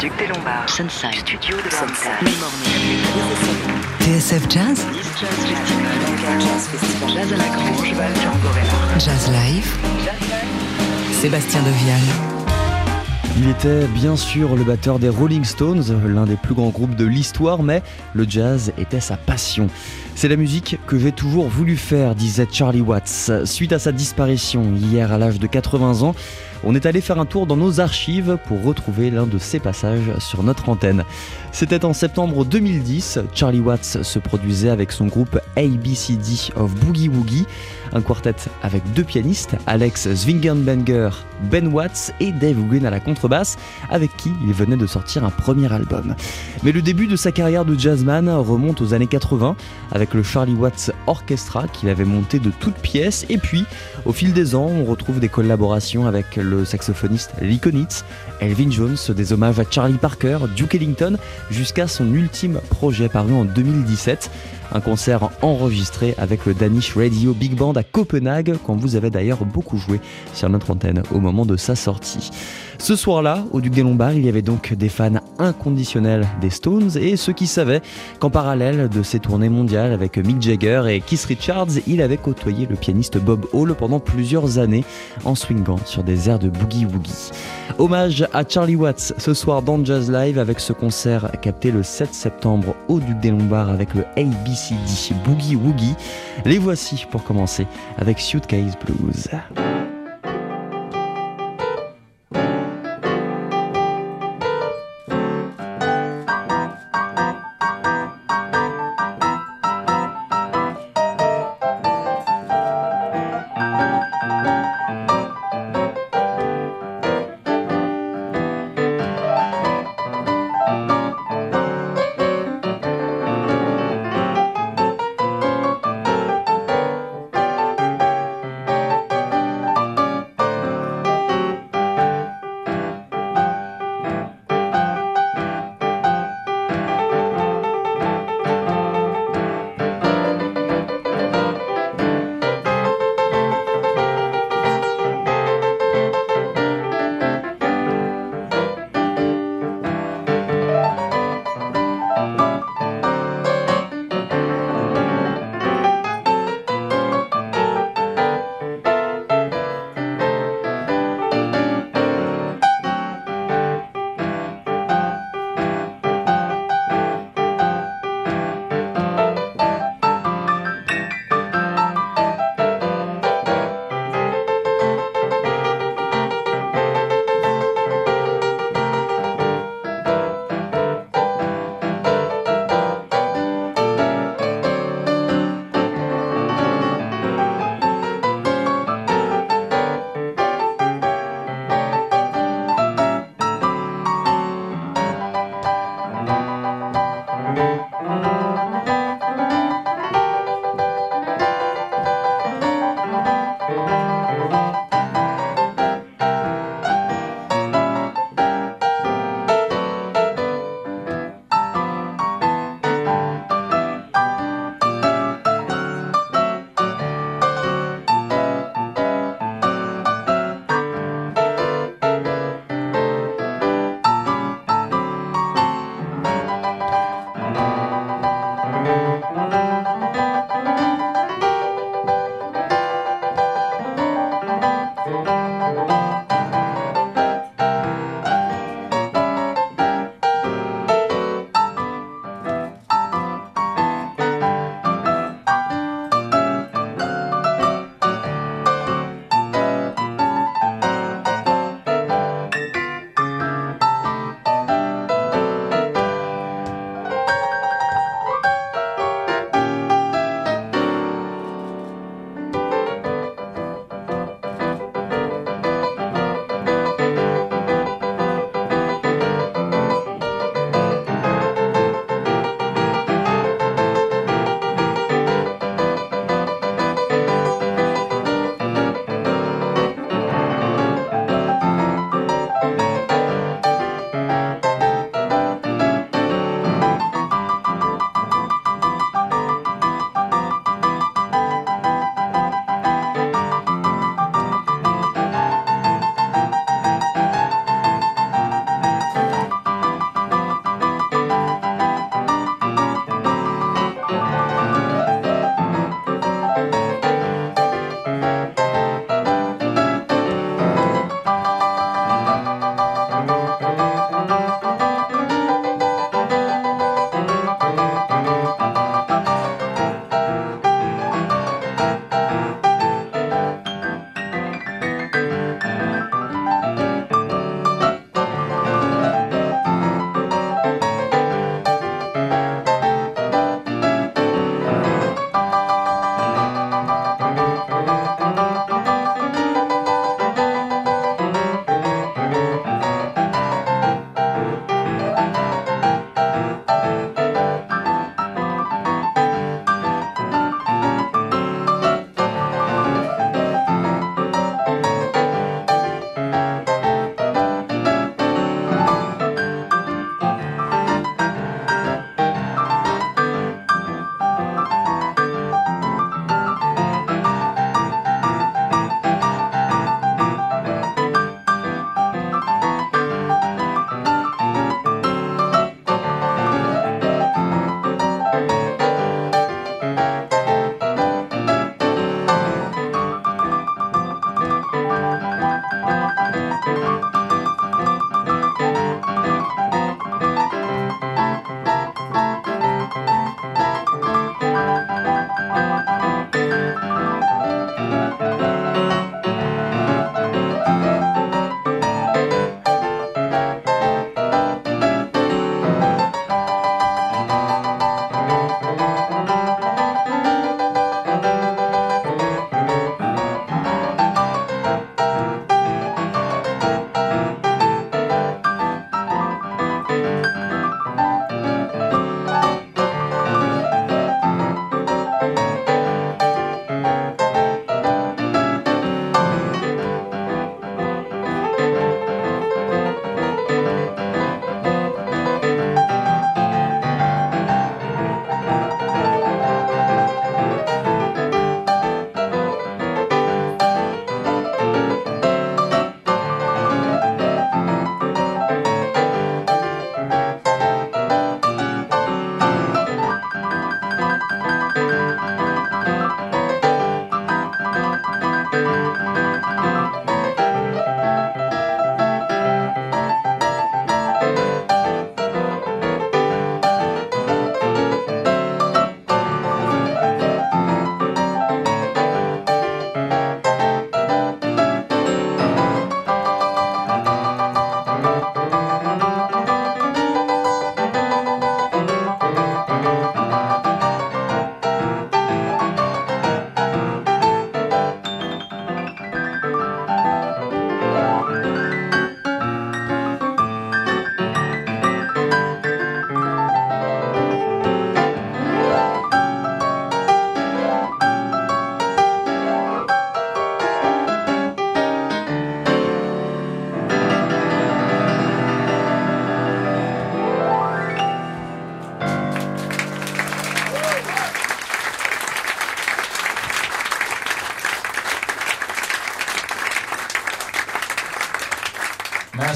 Duc des Lombards. Sunside. Studio de Sunside. TSF Jazz Jazz Festival. Jazz à la Grange. Val Jazz Live Sébastien Devial Il était bien sûr le batteur des Rolling Stones, l'un des plus grands groupes de l'histoire, mais le jazz était sa passion. C'est la musique que j'ai toujours voulu faire, disait Charlie Watts. Suite à sa disparition hier à l'âge de 80 ans, on est allé faire un tour dans nos archives pour retrouver l'un de ses passages sur notre antenne. C'était en septembre 2010, Charlie Watts se produisait avec son groupe ABCD of Boogie Woogie, un quartet avec deux pianistes, Alex Zwingenbenger, Ben Watts et Dave Green à la contrebasse, avec qui il venait de sortir un premier album. Mais le début de sa carrière de jazzman remonte aux années 80, avec le Charlie Watts Orchestra qu'il avait monté de toutes pièces, et puis, au fil des ans, on retrouve des collaborations avec le saxophoniste Lee Konitz, Elvin Jones, des hommages à Charlie Parker, Duke Ellington, jusqu'à son ultime projet paru en 2017. Un concert enregistré avec le Danish Radio Big Band à Copenhague, quand vous avez d'ailleurs beaucoup joué sur notre antenne au moment de sa sortie. Ce soir-là, au Duc des Lombards, il y avait donc des fans inconditionnels des Stones et ceux qui savaient qu'en parallèle de ses tournées mondiales avec Mick Jagger et Keith Richards, il avait côtoyé le pianiste Bob Hall pendant plusieurs années en swingant sur des airs de boogie woogie. Hommage à Charlie Watts ce soir dans Jazz Live avec ce concert capté le 7 septembre au Duc des Lombards avec le ABCD Boogie Woogie. Les voici pour commencer avec Suitcase Blues.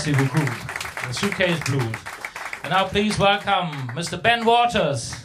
Merci beaucoup. The Suitcase Blues. And now please welcome Mr. Ben Waters.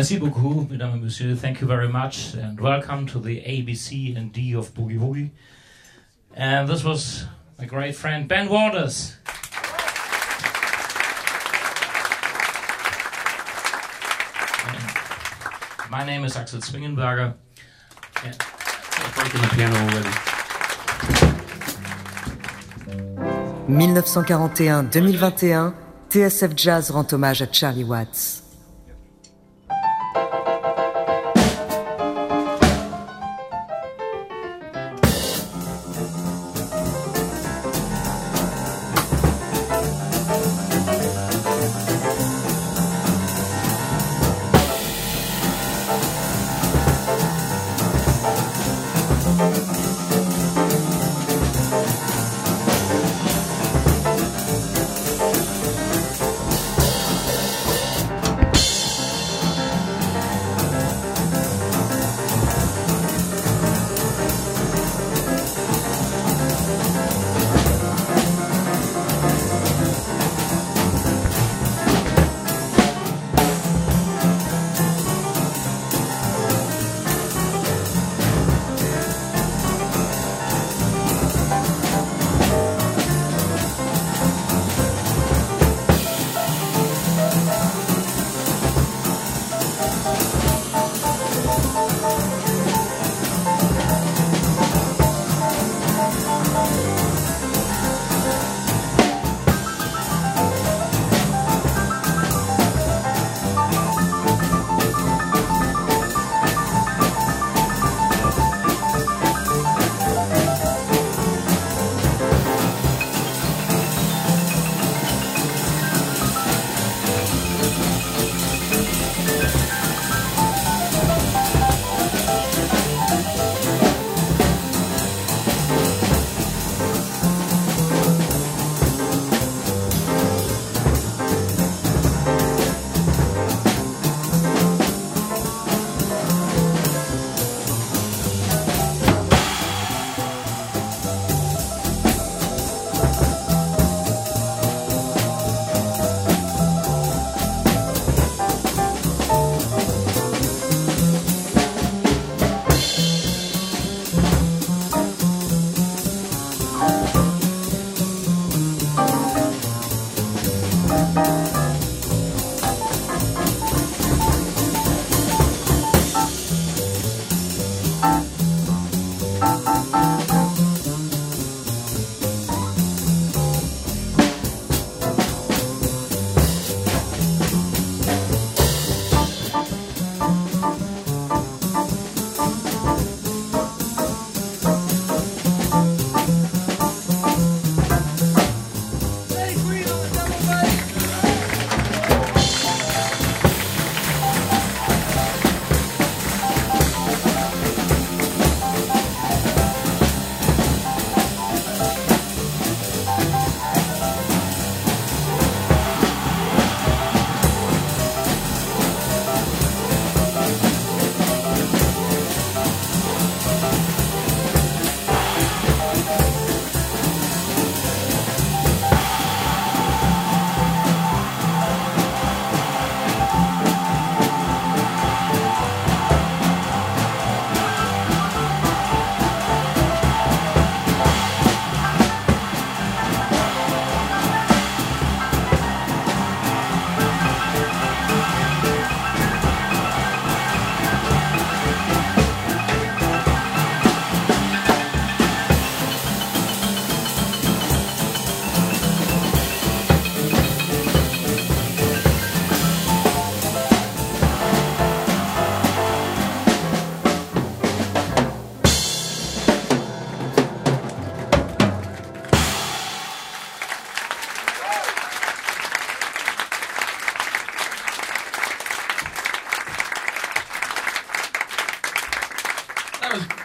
Merci beaucoup, mesdames et messieurs. Thank you very much, and welcome to the ABC and D of Boogie Woogie. And this was my great friend Ben Waters. My name is Axel Zwingenberger. Yeah. breaking the piano already. 1941-2021, TSF Jazz rend hommage à Charlie Watts.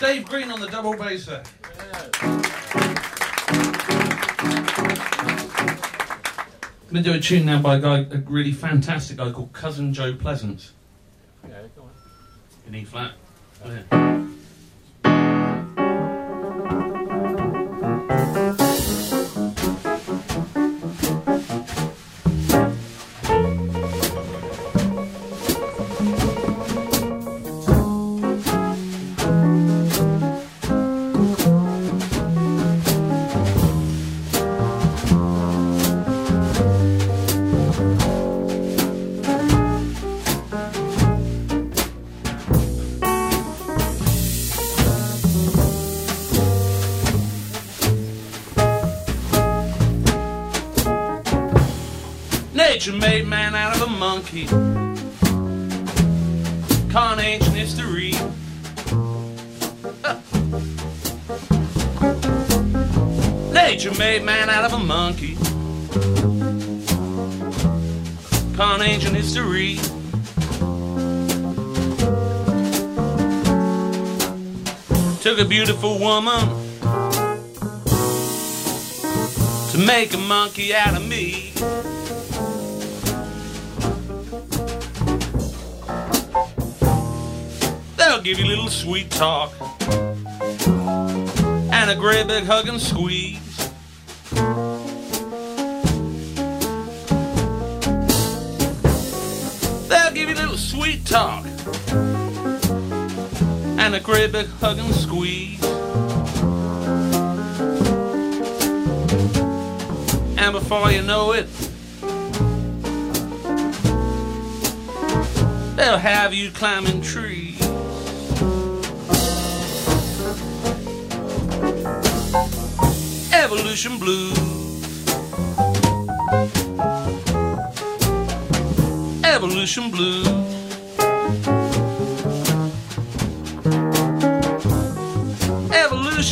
Dave Green on the double bass there. I'm going to do a tune now by a guy, a really fantastic guy called Cousin Joe Pleasance. In E flat. History. Took a beautiful woman to make a monkey out of me. They'll give you a little sweet talk and a great big hug and squeeze. Big hug and squeeze. And before you know it, they'll have you climbing trees. Evolution Blues. Evolution Blues.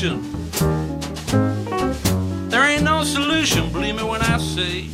Evolution. There ain't no solution, believe me when I say.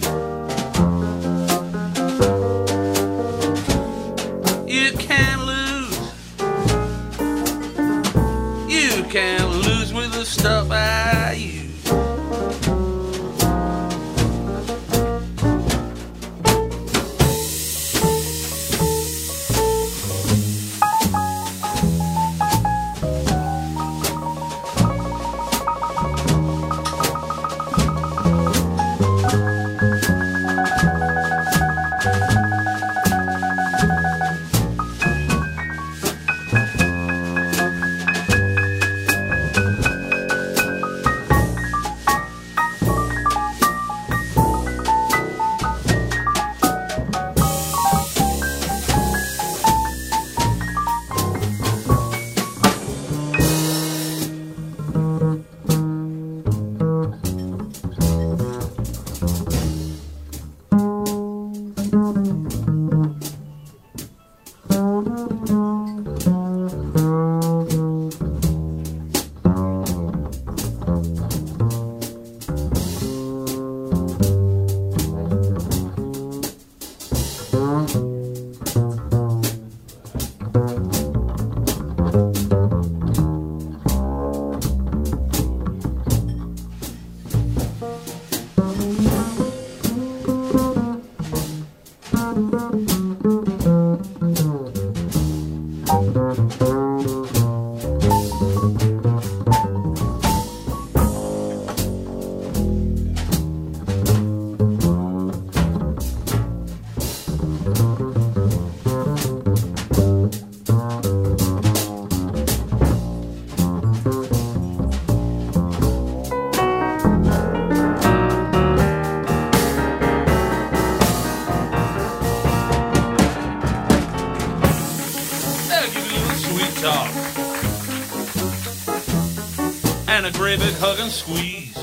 Squeeze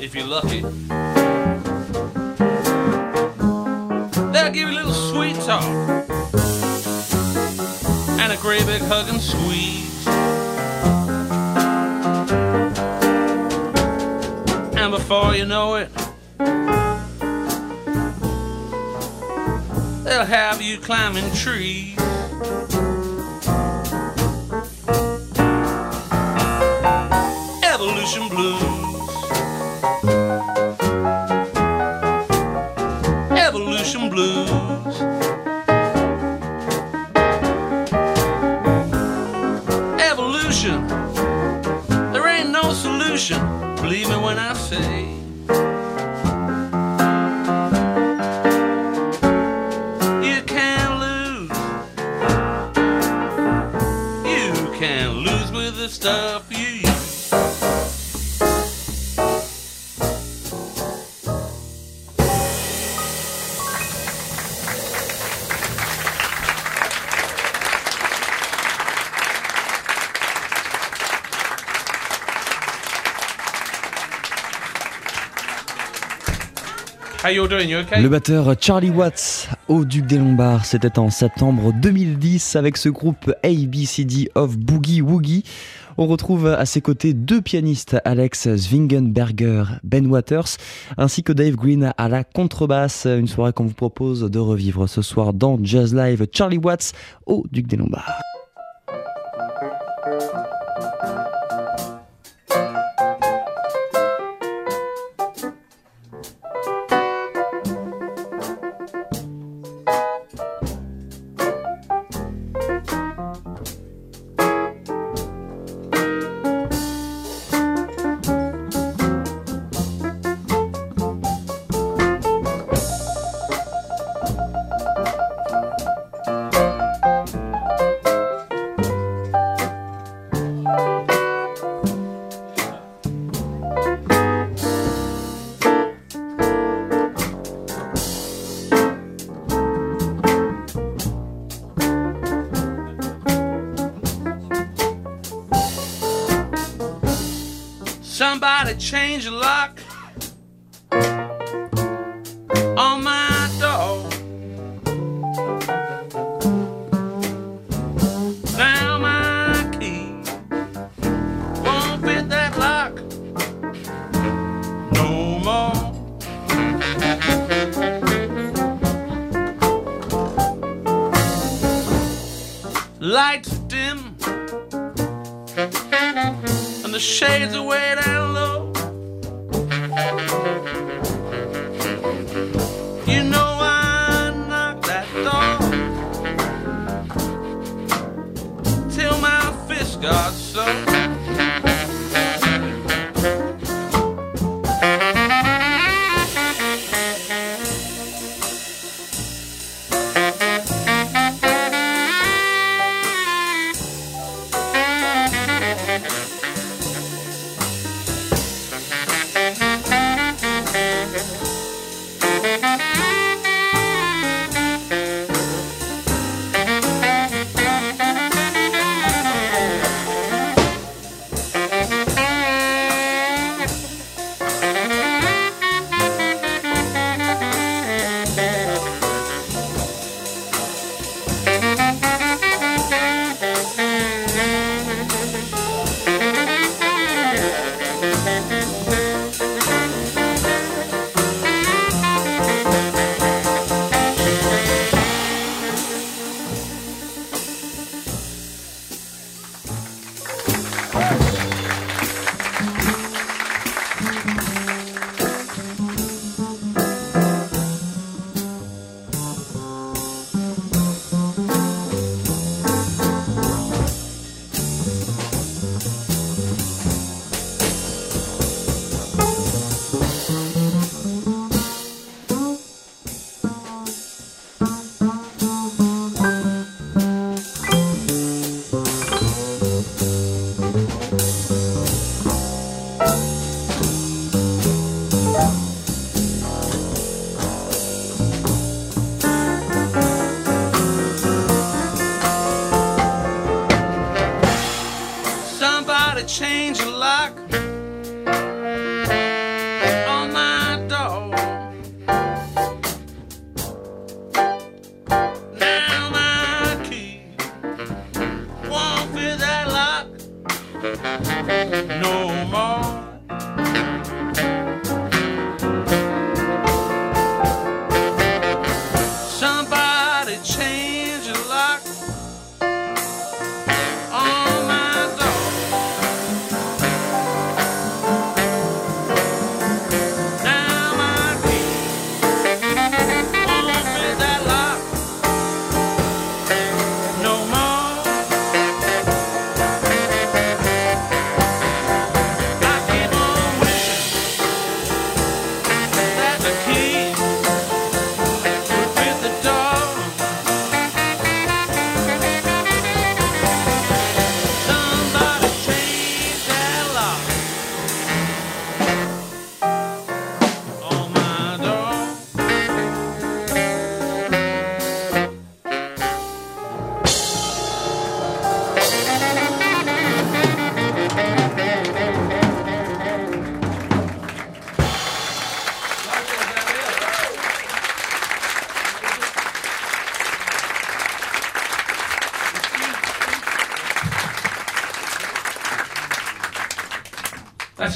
if you're lucky. They'll give you a little sweet talk and a great big hug and squeeze. And before you know it, they'll have you climbing trees. Le batteur Charlie Watts au Duc des Lombards, c'était en septembre 2010 avec ce groupe ABCD of Boogie Woogie. On retrouve à ses côtés deux pianistes, Alex Zwingenberger, Ben Waters, ainsi que Dave Green à la contrebasse. Une soirée qu'on vous propose de revivre ce soir dans Jazz Live Charlie Watts au Duc des Lombards.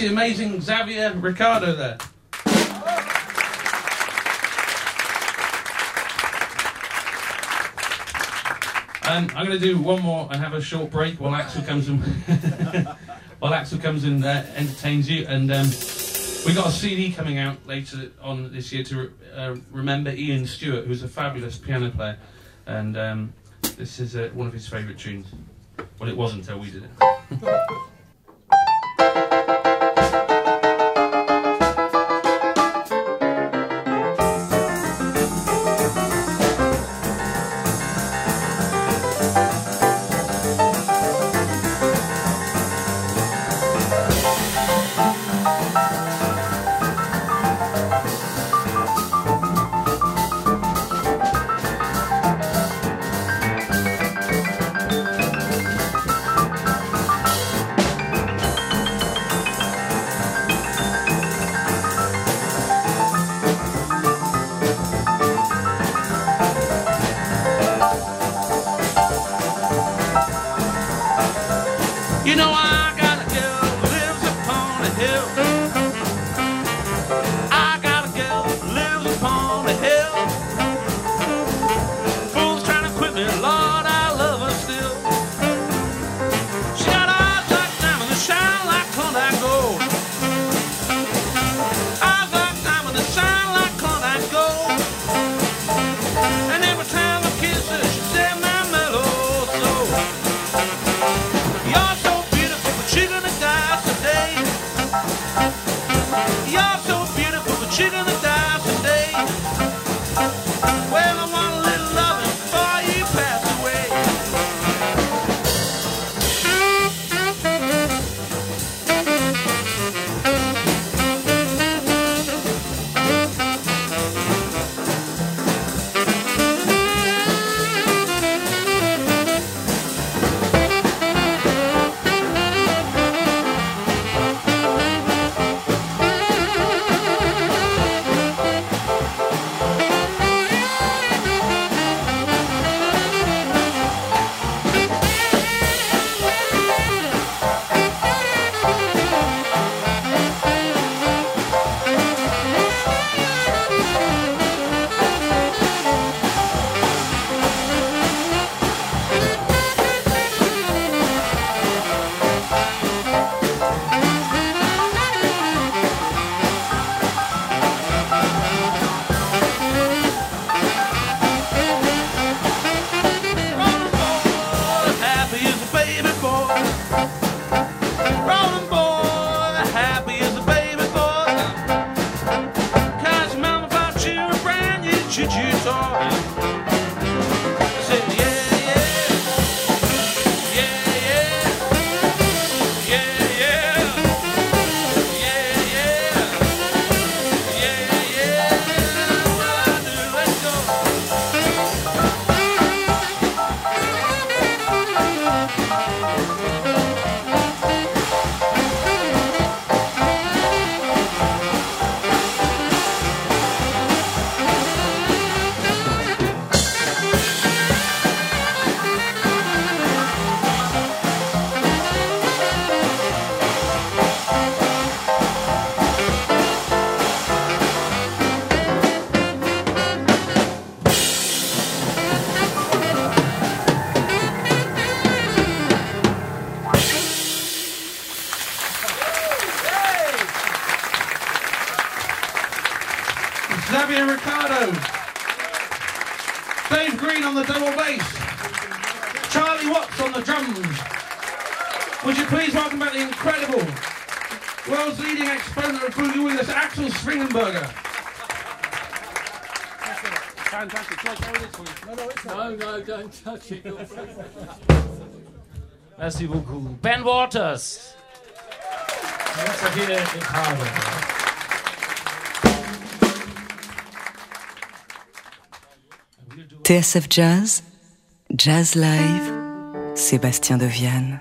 the amazing Xavier Ricardo there. Um, I'm going to do one more and have a short break while Axel comes and while Axel comes and uh, entertains you. And um, we got a CD coming out later on this year to uh, remember Ian Stewart, who's a fabulous piano player, and um, this is uh, one of his favourite tunes. Well, it was until we did it. Merci beaucoup. Ben Waters. TSF Jazz, Jazz Live, Sébastien Deviane.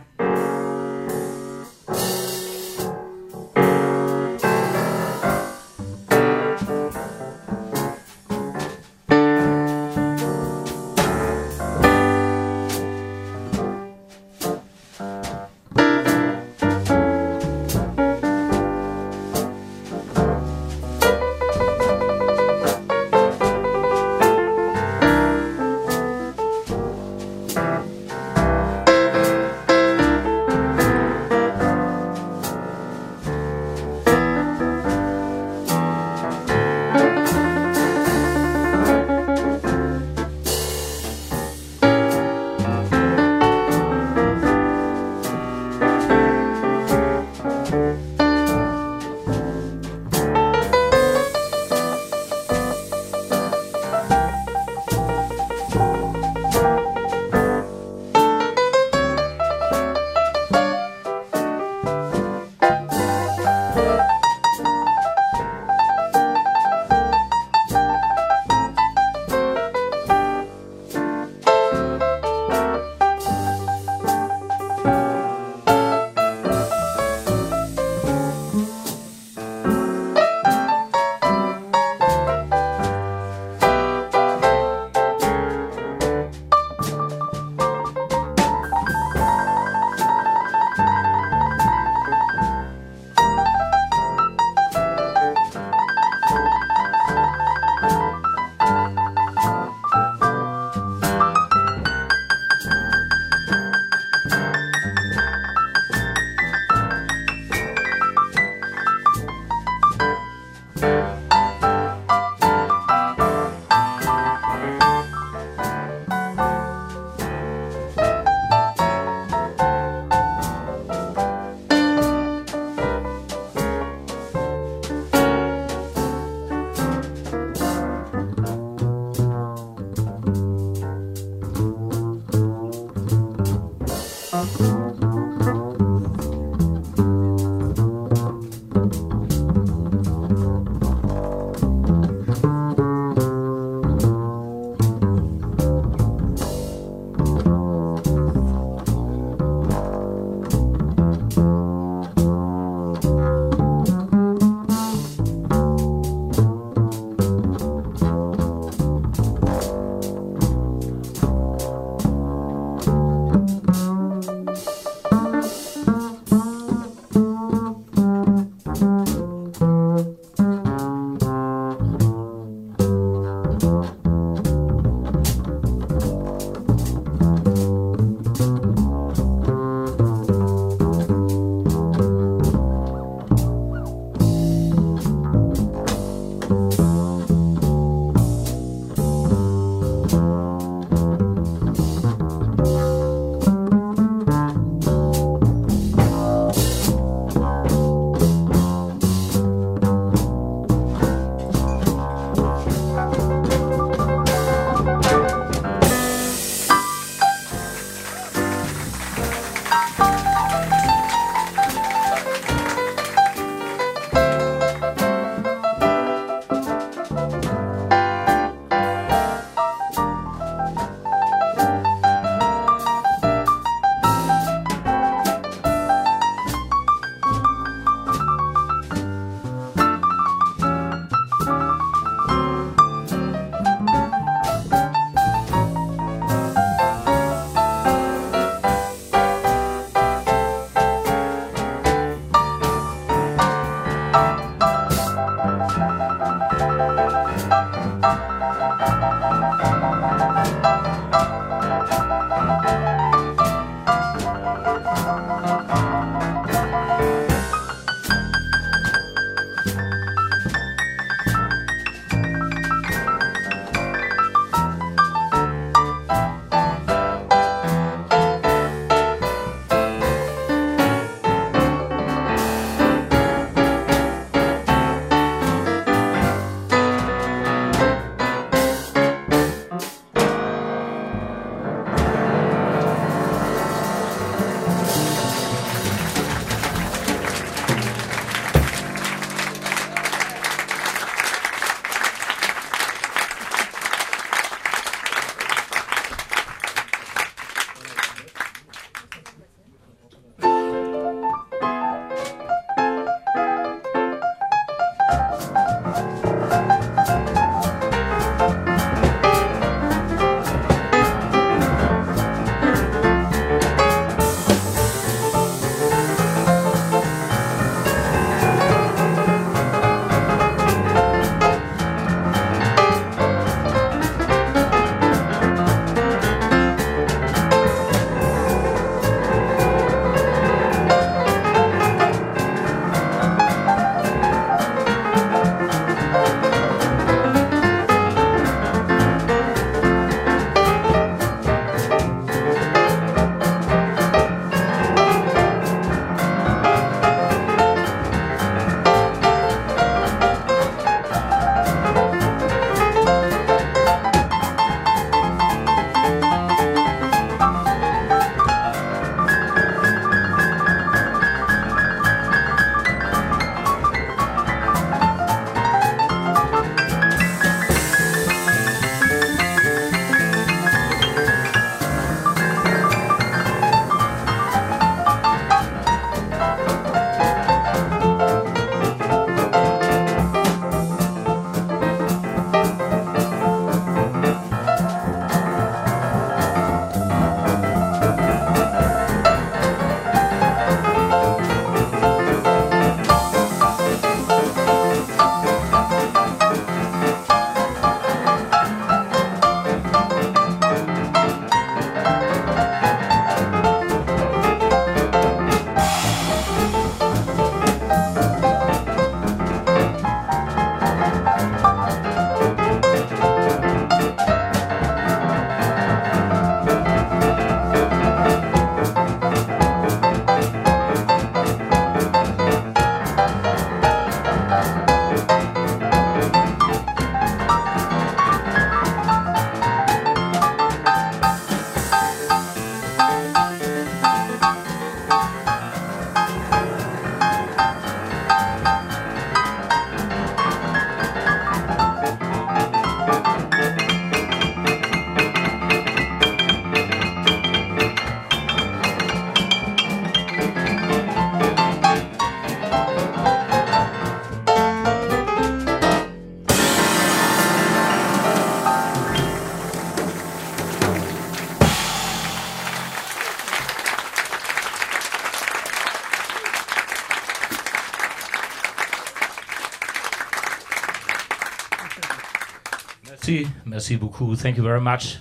Merci, beaucoup. Thank you very much.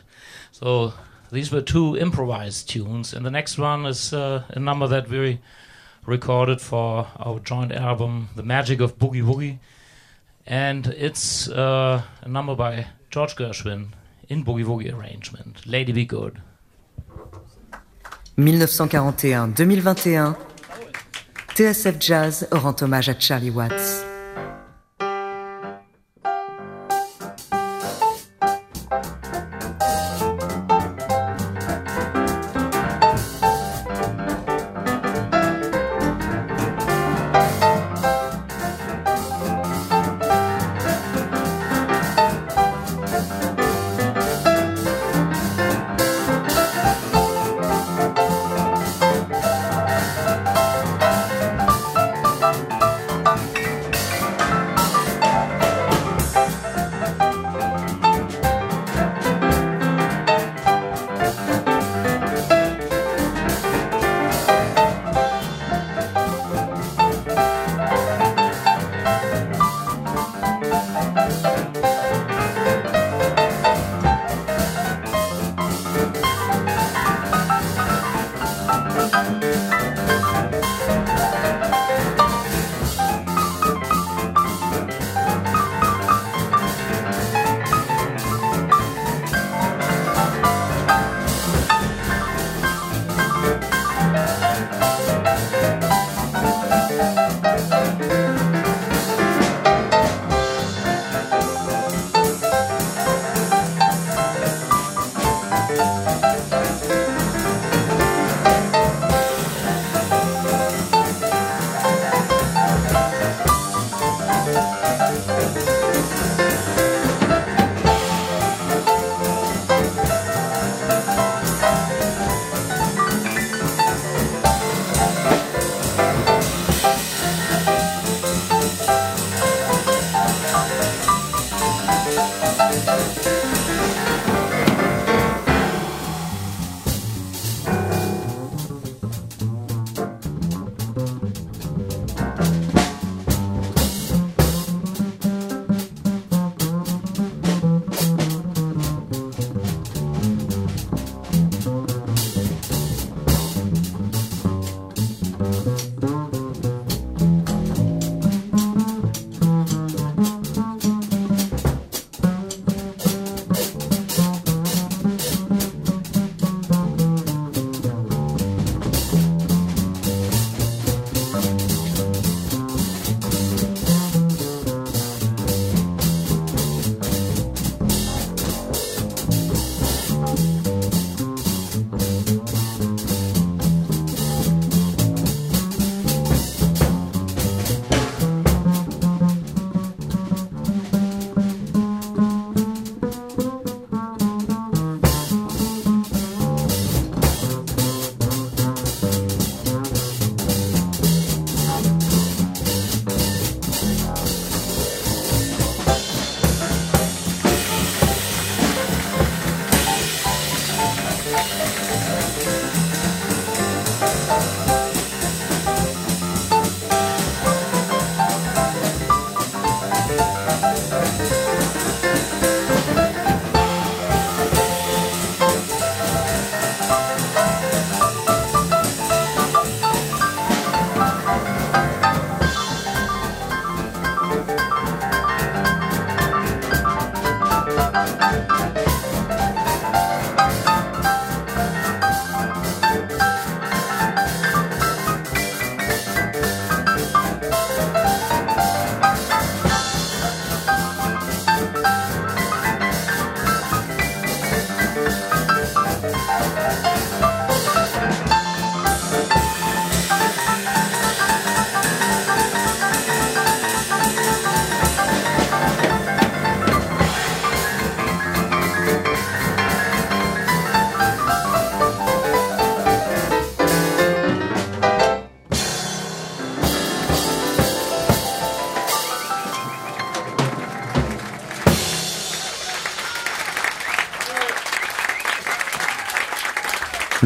So these were two improvised tunes, and the next one is uh, a number that we recorded for our joint album, The Magic of Boogie Woogie, and it's uh, a number by George Gershwin in Boogie Woogie arrangement. Lady Be Good. 1941-2021, TSF Jazz rend hommage à Charlie Watts.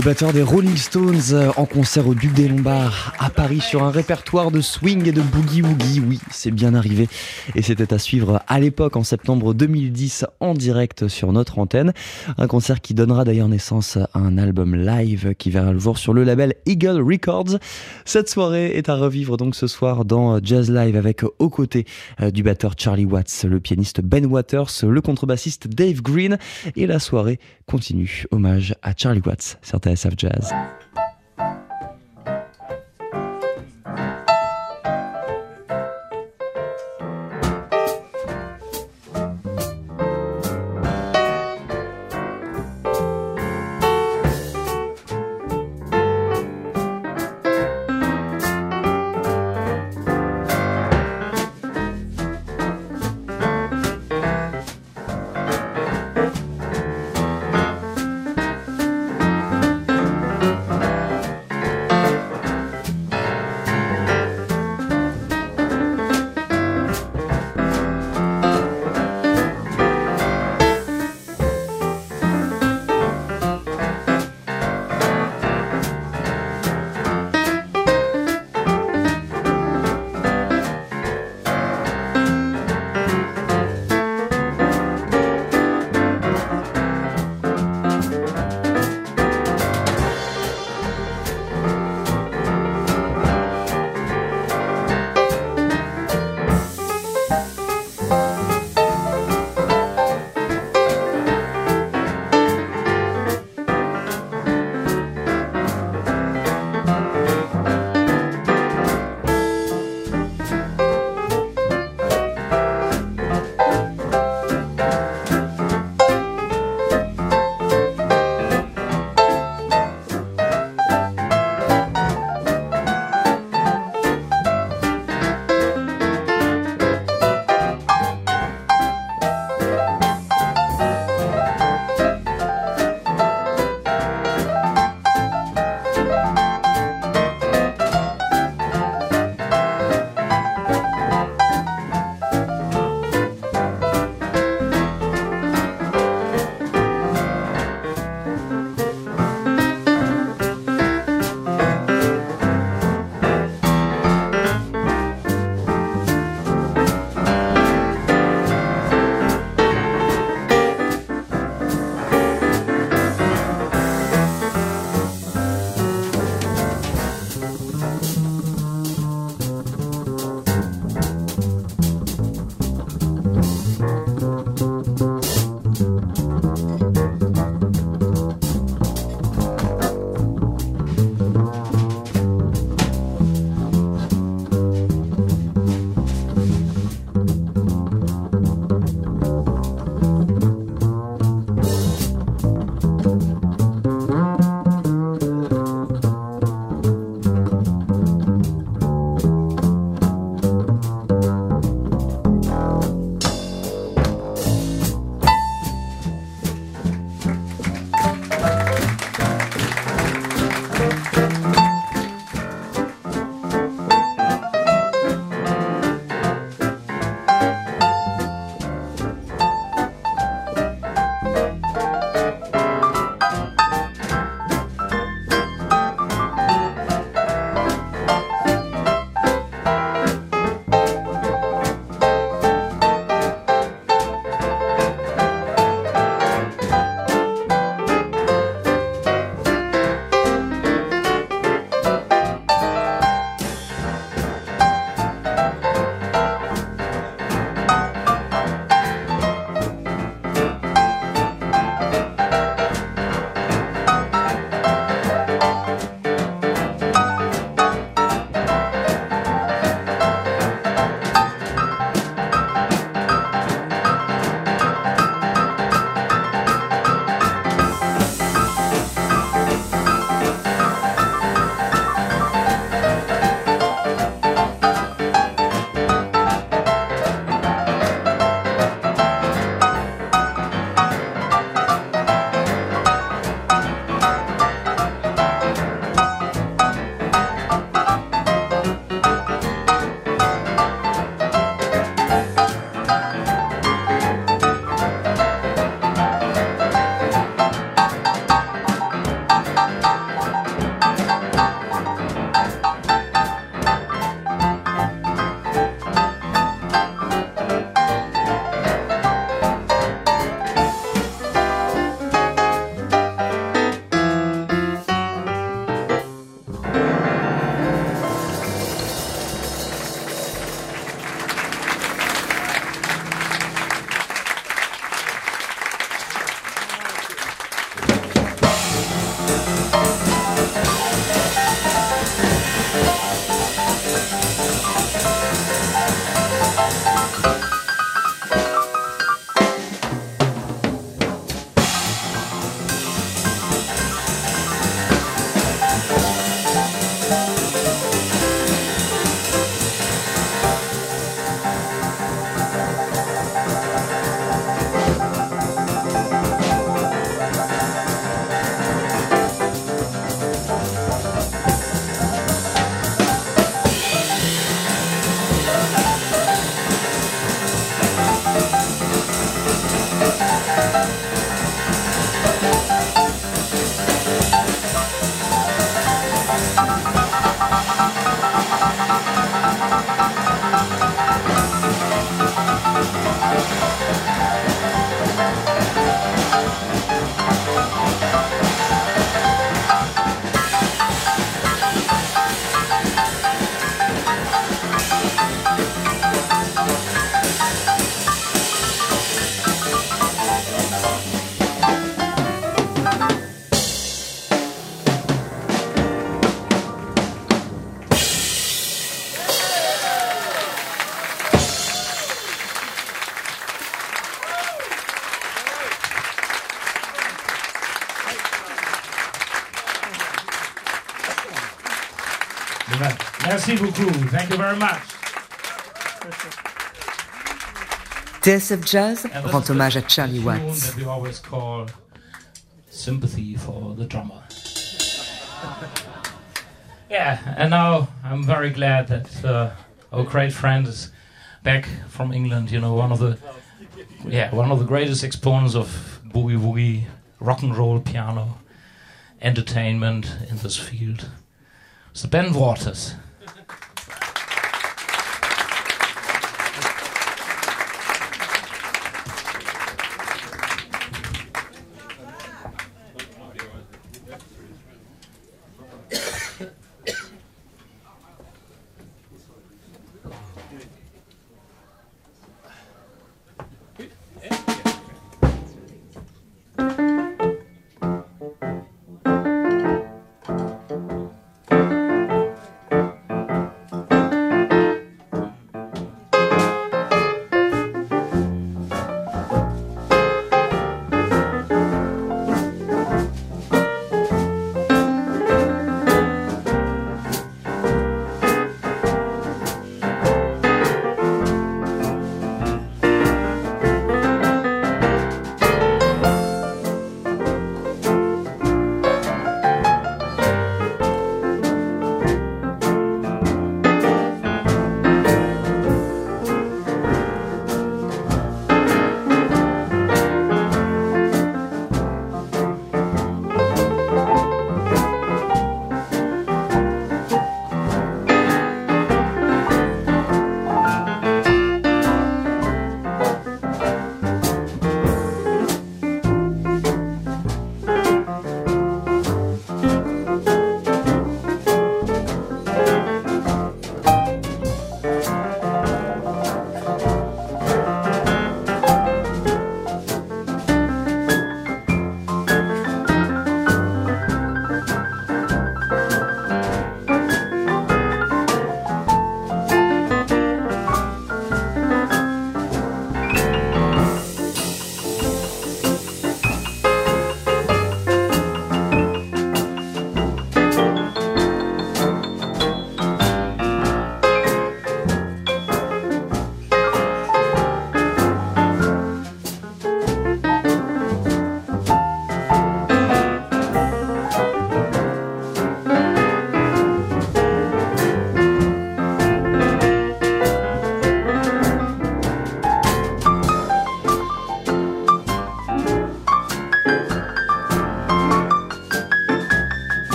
Le batteur des Rolling Stones euh, en concert au Duc des Lombards à Paris sur un répertoire de swing et de boogie woogie. Oui, c'est bien arrivé. Et c'était à suivre à l'époque en septembre 2010 en direct sur notre antenne. Un concert qui donnera d'ailleurs naissance à un album live qui verra le jour sur le label Eagle Records. Cette soirée est à revivre donc ce soir dans Jazz Live avec aux côtés euh, du batteur Charlie Watts, le pianiste Ben Waters, le contrebassiste Dave Green et la soirée continue. Hommage à Charlie Watts sur TSF Jazz. Merci beaucoup. Thank you very much. TSF Jazz rend hommage à Charlie Watts. That we always call sympathy for the drummer. yeah, and now I'm very glad that uh, our great friend is back from England. You know, one of the yeah one of the greatest exponents of boogie woogie, rock and roll, piano, entertainment in this field. So Ben Waters.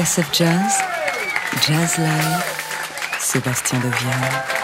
TSF Jazz, Jazz Live, Sébastien Devienne.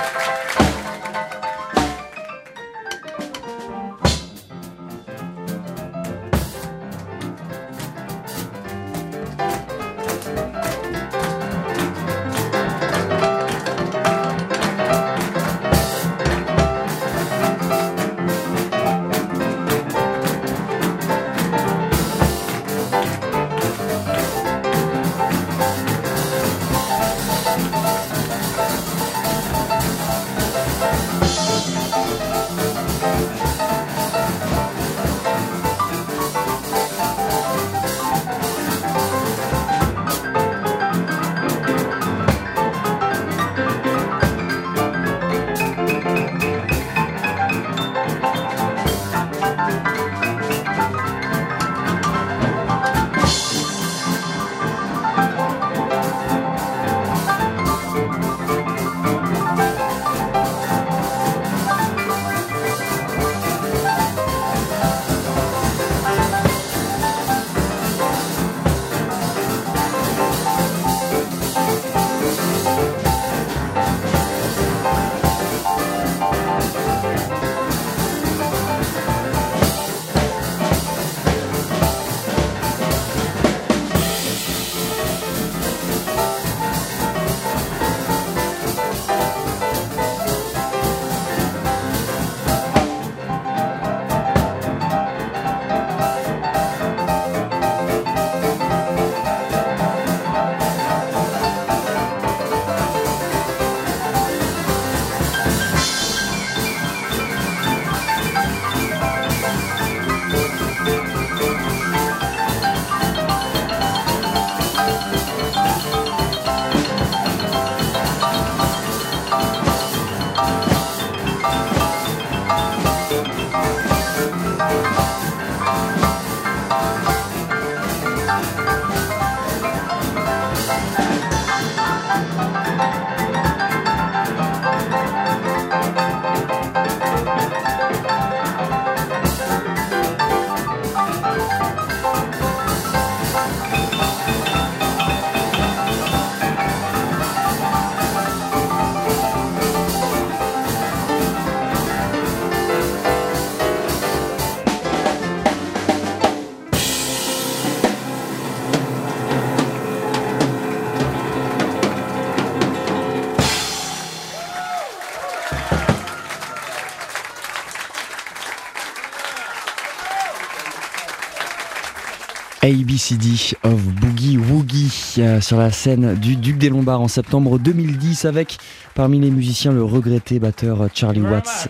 ABCD of Boogie Woogie euh, sur la scène du Duc des Lombards en septembre 2010 avec parmi les musiciens le regretté batteur Charlie Watts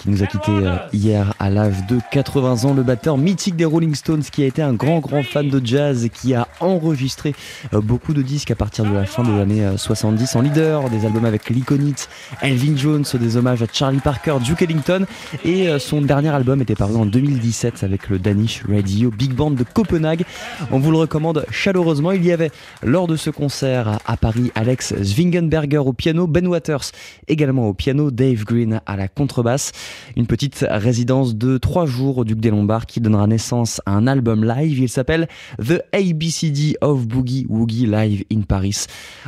qui nous a quitté euh, hier à l'âge de 80 ans, le batteur mythique des Rolling Stones qui a été un grand grand fan de jazz et qui a enregistré euh, beaucoup de disques à partir de la fin des années 70 en leader, des albums avec l'Iconite, Elvin Jones, des hommages à Charlie Parker, Duke Ellington et euh, son dernier album était paru en 2017 avec le Danish Radio Big Band de Copenhague. On vous le recommande chaleureusement. Il y avait lors de ce concert à Paris Alex Zwingenberger au piano, Ben Waters également au piano, Dave Green à la contrebasse. Une petite résidence de trois jours au Duc des Lombards qui donnera naissance à un album live. Il s'appelle The ABCD of Boogie Woogie Live in Paris.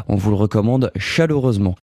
On vous le recommande chaleureusement.